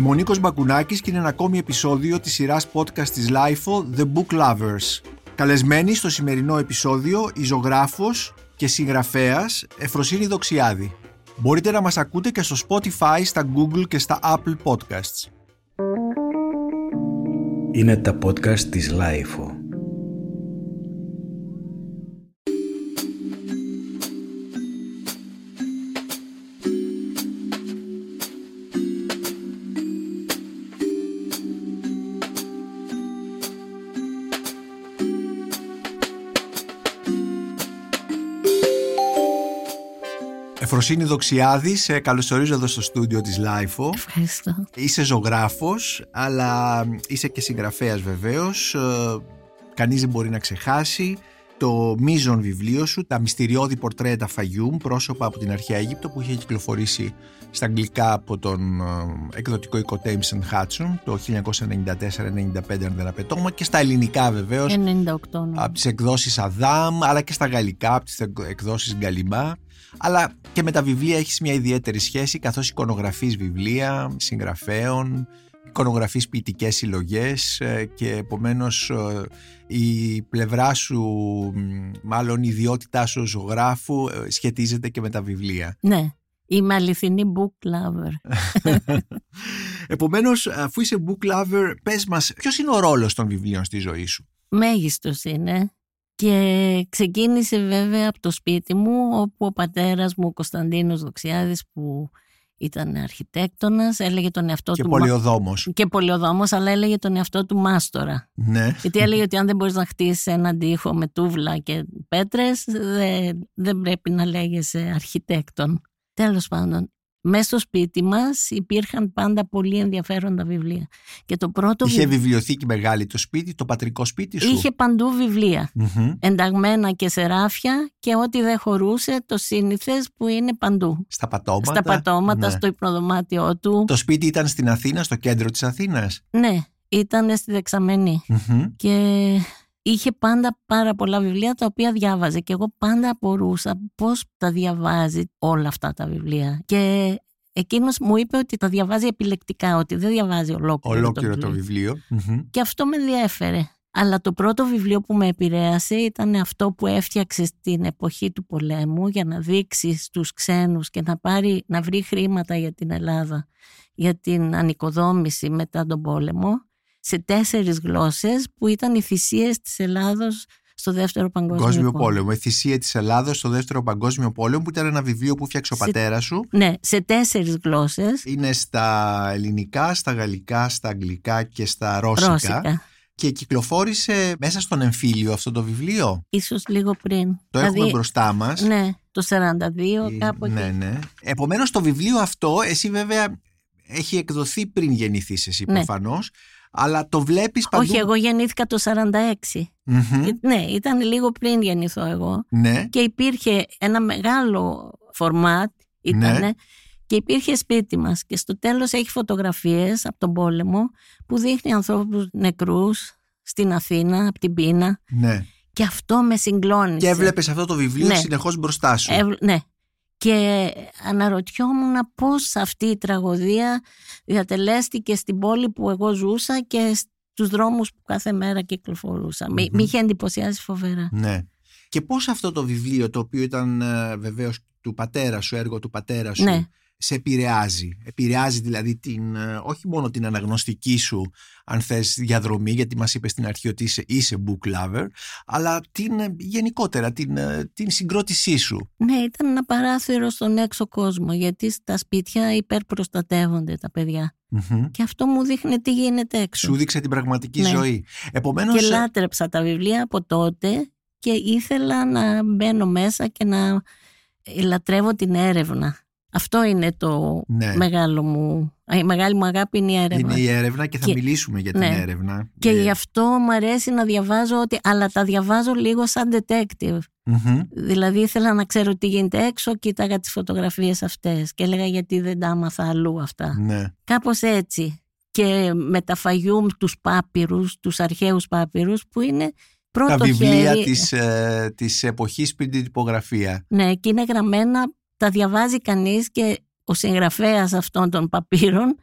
Είμαι ο Νίκος Μπακουνάκης και είναι ένα ακόμη επεισόδιο της σειράς podcast της LIFO The Book Lovers. Καλεσμένη στο σημερινό επεισόδιο η ζωγράφος και συγγραφέας Εφροσύνη Δοξιάδη. Μπορείτε να μας ακούτε και στο Spotify, στα Google και στα Apple Podcasts. Είναι τα podcast της LIFO. Εφροσύνη Δοξιάδη, σε καλωσορίζω εδώ στο στούντιο της LIFO. Ευχαριστώ. Είσαι ζωγράφος, αλλά είσαι και συγγραφέας βεβαίως. Ε, κανείς δεν μπορεί να ξεχάσει το μείζον βιβλίο σου, τα μυστηριώδη πορτρέτα Φαγιούμ, πρόσωπα από την αρχαία Αίγυπτο που είχε κυκλοφορήσει στα αγγλικά από τον ε, εκδοτικό οίκο Thames Hudson το 1994-95 αν δεν απαιτώμα και στα ελληνικά βεβαίως 98. από τις εκδόσεις Αδάμ αλλά και στα γαλλικά από τις εκδόσεις Γκαλιμά αλλά και με τα βιβλία έχεις μια ιδιαίτερη σχέση καθώς εικονογραφείς βιβλία συγγραφέων εικονογραφείς ποιητικές συλλογές ε, και επομένως ε, η πλευρά σου, μάλλον η ιδιότητά σου ζωγράφου ε, σχετίζεται και με τα βιβλία. Ναι, είμαι αληθινή book lover. επομένως, αφού είσαι book lover, πες μας ποιος είναι ο ρόλος των βιβλίων στη ζωή σου; Μέγιστος είναι. Και ξεκίνησε βέβαια από το σπίτι μου όπου ο πατέρας μου ο Κωνσταντίνος Δοξιάδης που ήταν αρχιτέκτονας, έλεγε τον εαυτό και του... πολιοδόμος. Και πολιοδόμος, αλλά έλεγε τον εαυτό του μάστορα. Ναι. Γιατί έλεγε ότι αν δεν μπορείς να χτίσεις έναν τοίχο με τούβλα και πέτρες, δεν, δεν πρέπει να λέγεσαι αρχιτέκτον. Τέλος πάντων, μέσα στο σπίτι μας υπήρχαν πάντα πολύ ενδιαφέροντα βιβλία. Και το πρώτο Είχε βιβλίο... βιβλιοθήκη μεγάλη το σπίτι, το πατρικό σπίτι σου; Είχε παντού βιβλία. Μμμ. Ενταγμένα και σε ράφια και ό,τι δεν χωρούσε το σύνηθες που είναι παντού. Στα πατώματα; Στα πατώματα, Ναι. στο υπνοδωμάτιό του. Το σπίτι ήταν στην Αθήνα, στο κέντρο της Αθήνας; Ναι, ήταν στη δεξαμενή. Μμμ. Και είχε πάντα πάρα πολλά βιβλία τα οποία διάβαζε και εγώ πάντα απορούσα πώς τα διαβάζει όλα αυτά τα βιβλία. Και εκείνος μου είπε ότι τα διαβάζει επιλεκτικά, ότι δεν διαβάζει ολόκληρο, Ολόκληρο το βιβλίο. βιβλίο. Μμμ. Και αυτό με ενδιέφερε. Αλλά το πρώτο βιβλίο που με επηρέασε ήταν αυτό που έφτιαξε στην εποχή του πολέμου για να δείξει στους ξένους και να, πάρει, να βρει χρήματα για την Ελλάδα για την ανοικοδόμηση μετά τον πόλεμο σε τέσσερις γλώσσες που ήταν οι θυσίες της Ελλάδος στο δεύτερο παγκόσμιο, Παγκόσμιο πόλεμο. Η θυσία της Ελλάδος στο δεύτερο παγκόσμιο πόλεμο που ήταν ένα βιβλίο που φτιάξε ο Σε- πατέρας σου. Ναι, σε τέσσερις γλώσσες. Είναι στα ελληνικά, στα γαλλικά, στα αγγλικά και στα ρώσικα. Ρώσικα. Και κυκλοφόρησε μέσα στον εμφύλιο αυτό το βιβλίο. Ίσως λίγο πριν. Το έχουμε μπροστά μας. Ναι, το 42 Ε, κάπου εκεί. Ναι, ναι. Επομένως το βιβλίο αυτό, εσύ βέβαια έχει εκδοθεί πριν γεννηθείς εσύ Ναι. Προφανώς, αλλά το βλέπεις παντού; Όχι, εγώ γεννήθηκα το 46. Μμμ. Ε, Ναι, ήταν λίγο πριν γεννηθώ εγώ. Ναι. Και υπήρχε ένα μεγάλο φορμάτ, ήτανε, Ναι. και υπήρχε σπίτι μας. Και στο τέλος έχει φωτογραφίες από τον πόλεμο που δείχνει ανθρώπους νεκρούς στην Αθήνα, από την πείνα. ναι. Και αυτό με συγκλώνησε. Και έβλεπες αυτό το βιβλίο Ναι. συνεχώς μπροστά σου. Έβλ- ναι. Και αναρωτιόμουν πώς αυτή η τραγωδία διατελέστηκε στην πόλη που εγώ ζούσα και στους δρόμους που κάθε μέρα κυκλοφορούσα. Μη- Μμμ. Μη είχε εντυπωσιάσει φοβερά. Ναι. Και πώς αυτό το βιβλίο, το οποίο ήταν ε, βεβαίως του πατέρα σου, έργο του πατέρα σου, Ναι. Σε επηρεάζει. Επηρεάζει δηλαδή την, ε, όχι μόνο την αναγνωστική σου, αν θες, διαδρομή, γιατί μας είπες στην αρχή ότι είσαι, είσαι book lover, αλλά την, ε, γενικότερα την, ε, την συγκρότησή σου. Ναι, ήταν ένα παράθυρο στον έξω κόσμο, γιατί στα σπίτια υπερπροστατεύονται τα παιδιά. Μμμ. Και αυτό μου δείχνει τι γίνεται έξω. Σου δείξε την πραγματική Ναι. ζωή. Επομένως, Και λάτρεψα τα βιβλία από τότε και ήθελα να μπαίνω μέσα και να λατρεύω την έρευνα. Αυτό είναι το Ναι. μεγάλο μου. Η μεγάλη μου αγάπη είναι η έρευνα. είναι η έρευνα και θα Και- μιλήσουμε για την ναι. έρευνα. Και Ε, γι' αυτό μου αρέσει να διαβάζω ότι. Αλλά τα διαβάζω λίγο σαν detective. μμμ. Δηλαδή ήθελα να ξέρω τι γίνεται έξω, κοίταγα τις φωτογραφίες αυτές και έλεγα γιατί δεν τα άμαθα αλλού αυτά. Ναι. Κάπως έτσι. Και με τα φαγιούμ τους πάπυρους, τους αρχαίους πάπυρους που είναι πρώτο Τα βιβλία χέρι. της, ε, της εποχής πριν την τυπογραφία. Ναι, και είναι γραμμένα, τα διαβάζει κανείς και ο συγγραφέας αυτών των παπύρων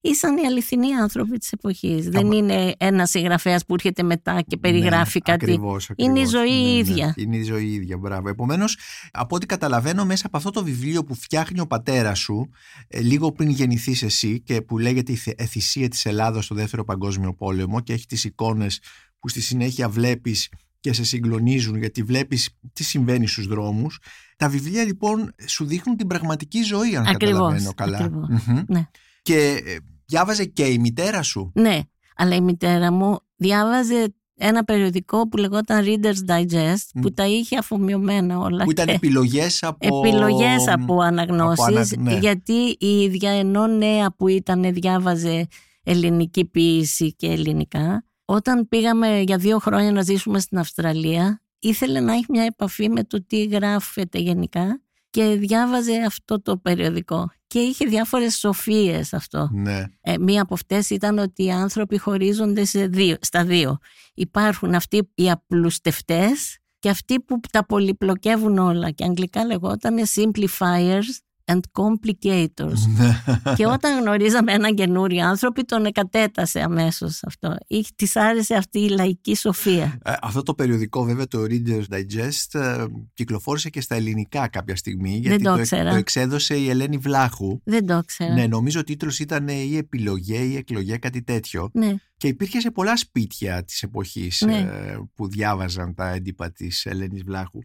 ήσαν οι αληθινοί άνθρωποι της εποχής. Δεν είναι ένας συγγραφέας που έρχεται μετά και περιγράφει ναι, κάτι. Ακριβώς, Είναι η ζωή ναι, ναι. ίδια. Είναι η ζωή ίδια, μπράβο. Επομένως, από ό,τι καταλαβαίνω μέσα από αυτό το βιβλίο που φτιάχνει ο πατέρας σου, ε, λίγο πριν γεννηθείς εσύ και που λέγεται η Θε- Εθυσία της Ελλάδας στο Δεύτερο Παγκόσμιο Πόλεμο και έχει τις εικόνες που στη συνέχεια βλέπεις και σε συγκλονίζουν γιατί βλέπεις τι συμβαίνει στους δρόμους. Τα βιβλία λοιπόν σου δείχνουν την πραγματική ζωή αν Ακριβώς, καταλαβαίνω καλά. ακριβώς. Μμμ. Ναι. Και ε, διάβαζε και η μητέρα σου; Ναι, αλλά η μητέρα μου διάβαζε ένα περιοδικό που λεγόταν Reader's Digest Μ. που τα είχε αφομοιωμένα όλα Που ήταν και επιλογές από... επιλογές από αναγνώσεις ανα- ναι. γιατί η ίδια ενώ νέα που ήταν διάβαζε ελληνική ποίηση και ελληνικά όταν πήγαμε για δύο χρόνια να ζήσουμε στην Αυστραλία ήθελε να έχει μια επαφή με το τι γράφεται γενικά και διάβαζε αυτό το περιοδικό και είχε διάφορες σοφίες αυτό. Ναι. Ε, μία από αυτές ήταν ότι οι άνθρωποι χωρίζονται σε δύο, στα δύο. Υπάρχουν αυτοί οι απλουστευτές και αυτοί που τα πολυπλοκεύουν όλα και αγγλικά λεγόταν simplifiers and complicators. Ναι. και όταν γνωρίζαμε έναν καινούριο άνθρωπο τον εκατέτασε αμέσως αυτό. Είχε, της άρεσε αυτή η λαϊκή σοφία. Ε, Αυτό το περιοδικό βέβαια το Reader's Digest ε, κυκλοφόρησε και στα ελληνικά κάποια στιγμή γιατί το το, ήξερα. το εξέδωσε η Ελένη Βλάχου. Δεν το ήξερα. Ναι, νομίζω ο τίτλος ήταν ή επιλογέ ή εκλογέ κάτι τέτοιο Ναι. και υπήρχε σε πολλά σπίτια της εποχής Ναι. ε, που διάβαζαν τα έντυπα της Ελένης Βλάχου.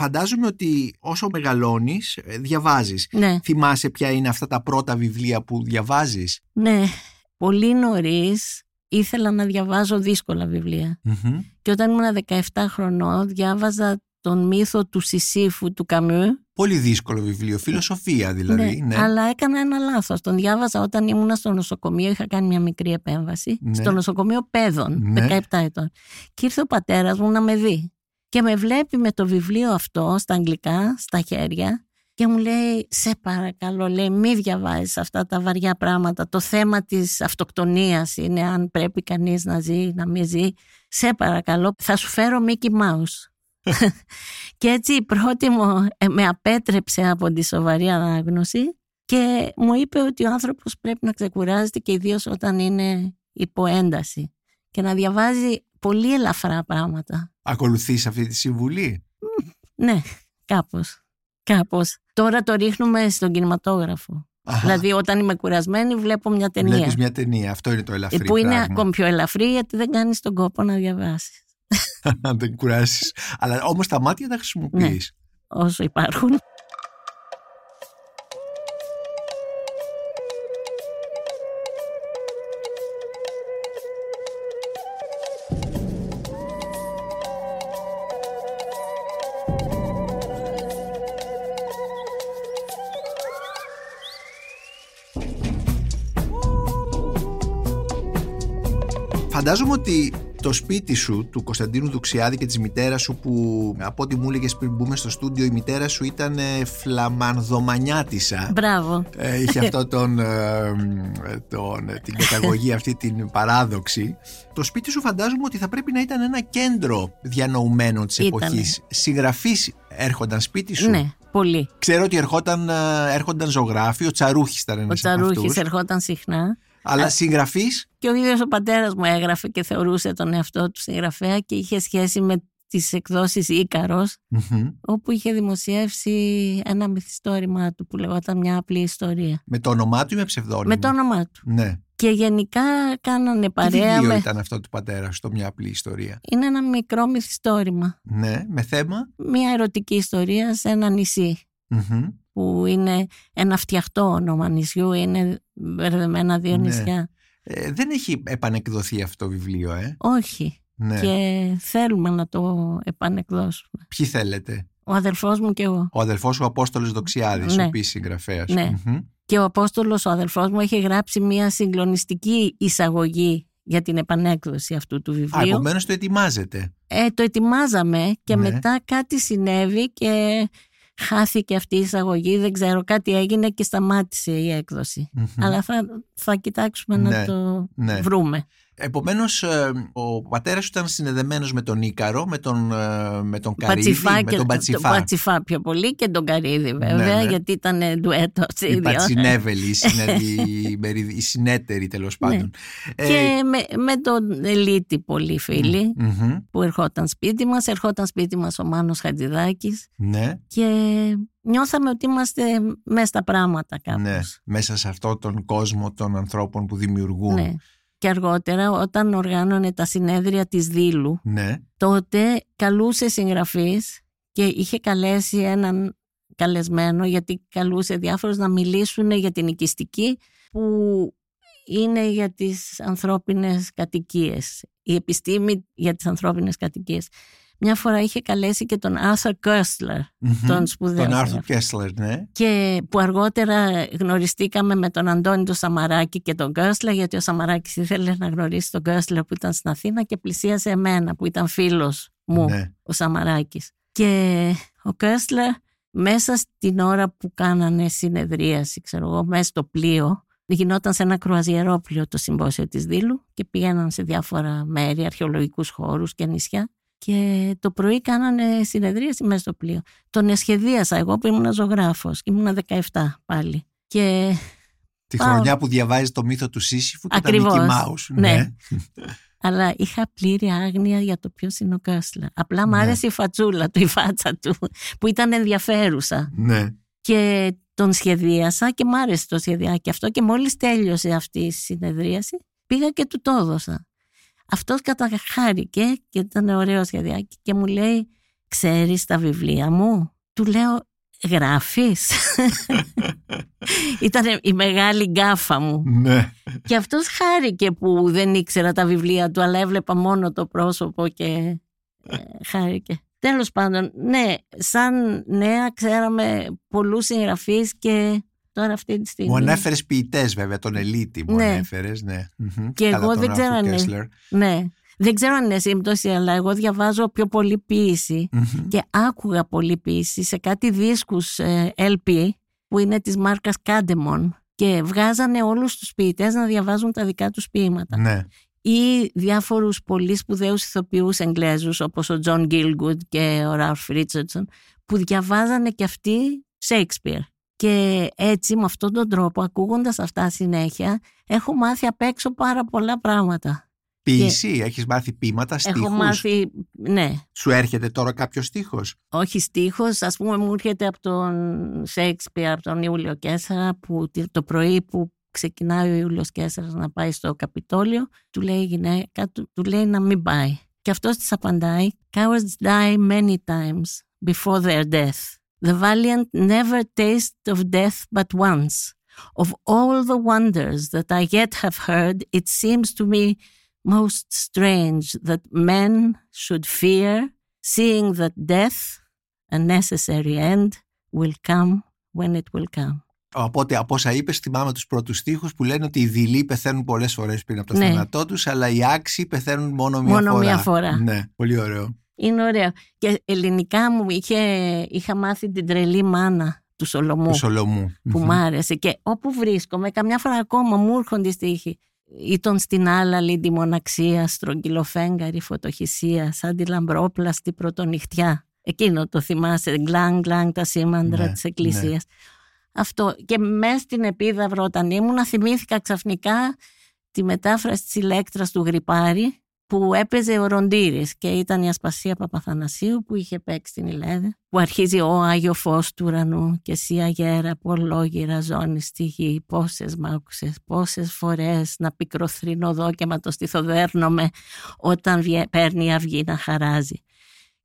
Φαντάζομαι ότι όσο μεγαλώνεις ε, διαβάζεις. ναι. Θυμάσαι ποια είναι αυτά τα πρώτα βιβλία που διαβάζεις; Ναι, πολύ νωρίς ήθελα να διαβάζω δύσκολα βιβλία. Και όταν ήμουν 17 χρονών διάβαζα τον μύθο του Σισίφου του Καμιού. Πολύ δύσκολο βιβλίο, φιλοσοφία δηλαδή. Ναι, Αλλά έκανα ένα λάθος. Τον διάβαζα όταν ήμουν στο νοσοκομείο. Είχα κάνει μια μικρή επέμβαση. Ναι. Στο νοσοκομείο παιδών, Ναι. 17 ετών. Και ήρθε ο πατέρας μου να με δει. Και με βλέπει με το βιβλίο αυτό στα αγγλικά, στα χέρια. Και μου λέει, σε παρακαλώ, λέει, μη διαβάζεις αυτά τα βαριά πράγματα. Το θέμα της αυτοκτονίας είναι αν πρέπει κανείς να ζει, να μην ζει. Σε παρακαλώ, θα σου φέρω Mickey Mouse. και έτσι η πρώτη μου ε, με απέτρεψε από τη σοβαρή ανάγνωση και μου είπε ότι ο άνθρωπος πρέπει να ξεκουράζεται και ιδίως όταν είναι υποένταση και να διαβάζει πολύ ελαφρά πράγματα. Ακολουθείς αυτή τη συμβουλή; Ναι, κάπως. Κάπως. Τώρα το ρίχνουμε στον κινηματόγραφο. Αχα. Δηλαδή όταν είμαι κουρασμένη βλέπω μια ταινία. Βλέπεις μια ταινία. Αυτό είναι το ελαφρύ Ε, που είναι πράγμα. ακόμη πιο ελαφρύ γιατί δεν κάνεις τον κόπο να διαβάσεις. Αν δεν κουράσεις. Αλλά όμως τα μάτια τα χρησιμοποιείς. Ναι. Όσο υπάρχουν. Φαντάζομαι ότι το σπίτι σου, του Κωνσταντίνου Δουξιάδη και της μητέρας σου που από ό,τι μου έλεγες πριν μπούμε στο στούντιο η μητέρα σου ήταν ε, φλαμανδομανιάτισσα. Μπράβο. Ε, είχε αυτό τον, ε, τον, ε, την καταγωγή αυτή την παράδοξη. Το σπίτι σου φαντάζομαι ότι θα πρέπει να ήταν ένα κέντρο διανοουμένων της Ήτανε. εποχής. Συγγραφείς έρχονταν σπίτι σου; Ναι, πολύ. Ξέρω ότι ερχόταν, ε, έρχονταν ζωγράφοι, ο Τσαρούχης ήταν Ο ένας από Τσαρούχης αυτούς. ερχόταν συχνά Αλλά συγγραφείς, και ο ίδιος ο πατέρας μου έγραφε και θεωρούσε τον εαυτό του συγγραφέα και είχε σχέση με τις εκδόσεις Ίκαρος μμμ, όπου είχε δημοσιεύσει ένα μυθιστόρημα του που λεγόταν μια απλή ιστορία. με το όνομά του ή με ψευδόνυμο. Με το όνομά του. Ναι. Και γενικά κάνανε Τι παρέα βιβλίο με... ήταν αυτό του πατέρα σου, το μια απλή ιστορία. Είναι ένα μικρό μυθιστόρημα. Ναι, με θέμα; Μια ερωτική ιστορία σε ένα νησί Μμμ. Που είναι ένα φτιαχτό όνομα νησιού, είναι μπερδεμένα δύο Ναι. νησιά. Ε, δεν έχει επανεκδοθεί αυτό το βιβλίο, ε; Όχι. Ναι. Και θέλουμε να το επανεκδώσουμε. Ποιοι θέλετε; Ο αδελφός μου και εγώ. Ο αδελφός σου Απόστολος Δοξιάδης, Ναι. ο οποίος συγγραφέας. Ναι. Μμμ. Και ο Απόστολος, ο αδελφός μου, έχει γράψει μια συγκλονιστική εισαγωγή για την επανέκδοση αυτού του Α, βιβλίου. επομένως το ετοιμάζετε. Ε, το ετοιμάζαμε και Ναι. μετά κάτι συνέβη και χάθηκε αυτή η εισαγωγή. Δεν ξέρω, κάτι έγινε και σταμάτησε η έκδοση. Μμμ. Αλλά θα, θα κοιτάξουμε Ναι, να το ναι. βρούμε. Επομένως ε, ο πατέρας σου ήταν συνδεδεμένος με τον Ίκαρο, με τον, ε, με τον Καρύδη, Πατσιφά με και τον Πατσιφά. τον Πατσιφά πιο πολύ και τον Καρύδη βέβαια, Ναι, ναι. γιατί ήταν ντουέτος οι Η δύο. Πατσινέβελη, η, συνε- η, μεριδ- η συνέτερη τέλος πάντων. Ε, Ναι. Και με, με τον Ελίτη πολύ φίλοι μμμ, που ερχόταν σπίτι μας, ερχόταν σπίτι μας ο Μάνος Χατζηδάκης ναι, και νιώθαμε ότι είμαστε μέσα στα πράγματα κάπως. ναι, μέσα σε αυτόν τον κόσμο των ανθρώπων που δημιουργούν. Ναι. Και αργότερα όταν οργάνωνε τα συνέδρια της Δήλου, Ναι, τότε καλούσε συγγραφείς και είχε καλέσει έναν καλεσμένο γιατί καλούσε διάφορους να μιλήσουν για την οικιστική που είναι για τις ανθρώπινες κατοικίες, η επιστήμη για τις ανθρώπινες κατοικίες. Μια φορά είχε καλέσει και τον Arthur Koestler, μμμ. τον σπουδαίο τον Άρθουρ συγγραφέα. Κέσλερ, ναι. και που αργότερα γνωριστήκαμε με τον Αντώνη τον Σαμαράκη και τον Γκέρσλα γιατί ο Σαμαράκης ήθελε να γνωρίσει τον Γκέρσλα που ήταν στην Αθήνα και πλησίασε εμένα που ήταν φίλος μου ναι. ο Σαμαράκης. Και ο Γκέρσλα μέσα στην ώρα που κάνανε συνεδρίαση, ξέρω εγώ, μέσα στο πλοίο, γινόταν σε ένα κρουαζιερόπλοιο το συμπόσιο της Δήλου και πήγαιναν σε διάφορα μέρη, αρχαιολογικούς χώρους και νησιά και το πρωί κάνανε συνεδρίαση μέσα στο πλοίο. Τον εσχεδίασα εγώ που ήμουν ζωγράφος, ήμουν 17 πάλι. Και Τη Πάω. χρονιά που διαβάζεις το μύθο του Σύσυφου και Ακριβώς. τα Mickey Mouse. Ναι. αλλά είχα πλήρη άγνοια για το ποιος είναι ο Κέσλα. Απλά μου Ναι. άρεσε η φατσούλα του, η φάτσα του, που ήταν ενδιαφέρουσα. ναι. Και τον σχεδίασα και μ' άρεσε το σχεδιάκι αυτό και μόλις τέλειωσε αυτή η συνεδρίαση πήγα και του το έδωσα. Αυτός καταχάρηκε και ήταν ωραίο σχεδιάκι και μου λέει «Ξέρεις τα βιβλία μου» Του λέω «Γράφεις» Ήταν η μεγάλη γκάφα μου ναι. και αυτός χάρηκε που δεν ήξερα τα βιβλία του αλλά έβλεπα μόνο το πρόσωπο και ε, χάρηκε. Τέλος πάντων, ναι, σαν νέα ξέραμε πολλούς συγγραφείς και τώρα αυτή τη στιγμή... Μου ανέφερες ποιητές, βέβαια, τον Ελύτη. Μου Ναι. ανέφερες, ναι. Μμμ. Και Καλά, εγώ τον δεν ξέρω Άρθουρ αν είναι- Κέσλερ. Ναι, δεν ξέρω αν είναι σύμπτωση αλλά εγώ διαβάζω πιο πολύ ποίηση Μμμ. και άκουγα πολύ ποίηση σε κάτι δίσκους ε, LP που είναι της μάρκας Caedmon και βγάζανε όλους τους ποιητές να διαβάζουν τα δικά τους ποιήματα. Ναι. ή διάφορους πολύ σπουδαίους ηθοποιούς Εγγλέζους όπως ο Τζον Γκίλγκουντ και ο Ραλφ Ρίτσαρντσον που διαβάζανε και αυτοί Shakespeare. Και έτσι με αυτόν τον τρόπο ακούγοντας αυτά συνέχεια έχω μάθει απ' έξω πάρα πολλά πράγματα. Ποιήση, έχεις μάθει ποίηματα, στίχους; Έχω μάθει, ναι, Σου έρχεται τώρα κάποιος στίχος; όχι στίχος, ας πούμε μου έρχεται από τον Shakespeare, από τον Ιούλιο Κέσσαρα που το πρωί που ξεκινάει ο Ιούλιος Κέσσαρας να πάει στο Καπιτόλιο του λέει η γυναίκα του, του λέει να μην πάει και αυτός της απαντάει Cowards die many times before their death The valiant never taste of death but once Of all the wonders that I yet have heard it seems to me most strange that men should fear seeing that death a necessary end will come when it will come. Οπότε από όσα είπε, θυμάμαι του πρώτου στίχους που λένε ότι οι δειλοί πεθαίνουν πολλέ φορέ πριν από το Ναι. θάνατό του, αλλά οι άξιοι πεθαίνουν μόνο μία Μόνο φορά. μία φορά. Ναι, πολύ ωραίο. Είναι ωραίο. Και ελληνικά μου είχε, είχα μάθει την τρελή μάνα του Σολομού Του Σολομού. που Μμμ. μ' άρεσε και όπου βρίσκομαι καμιά φορά ακόμα μου έρχονται στίχοι ή τον στην άλλαλη τη μοναξία, στρογγυλοφέγγαρη φωτοχυσία, σαν τη λαμπρόπλαστη πρωτονυχτιά. Εκείνο το θυμάσαι, γκλάν γκλάν τα σήμαντρα Ναι, της εκκλησίας. Αυτό. Και μέσα στην επίδαυρο όταν ήμουνα θυμήθηκα ξαφνικά τη μετάφραση της ηλέκτρας του Γρυπάρη που έπαιζε ο Ροντήρης και ήταν η Ασπασία Παπαθανασίου που είχε παίξει την Ηλέδα που αρχίζει ο Άγιο Φως του ουρανού και εσύ αγέρα που ολόγυρα ζώνη στη γη πόσες μ' άκουσες, πόσες φορές να πικροθρύνω εδώ και μα το στιθοδέρνομαι όταν βγε- παίρνει η αυγή να χαράζει.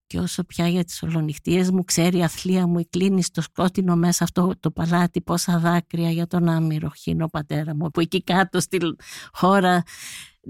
Και όσο πια για τις ολονυχτίες μου ξέρει η αθλία μου η κλείνει στο σκότεινο μέσα αυτό το παλάτι πόσα δάκρυα για τον άμυρο χίνο πατέρα μου που εκεί κάτω στη χώρα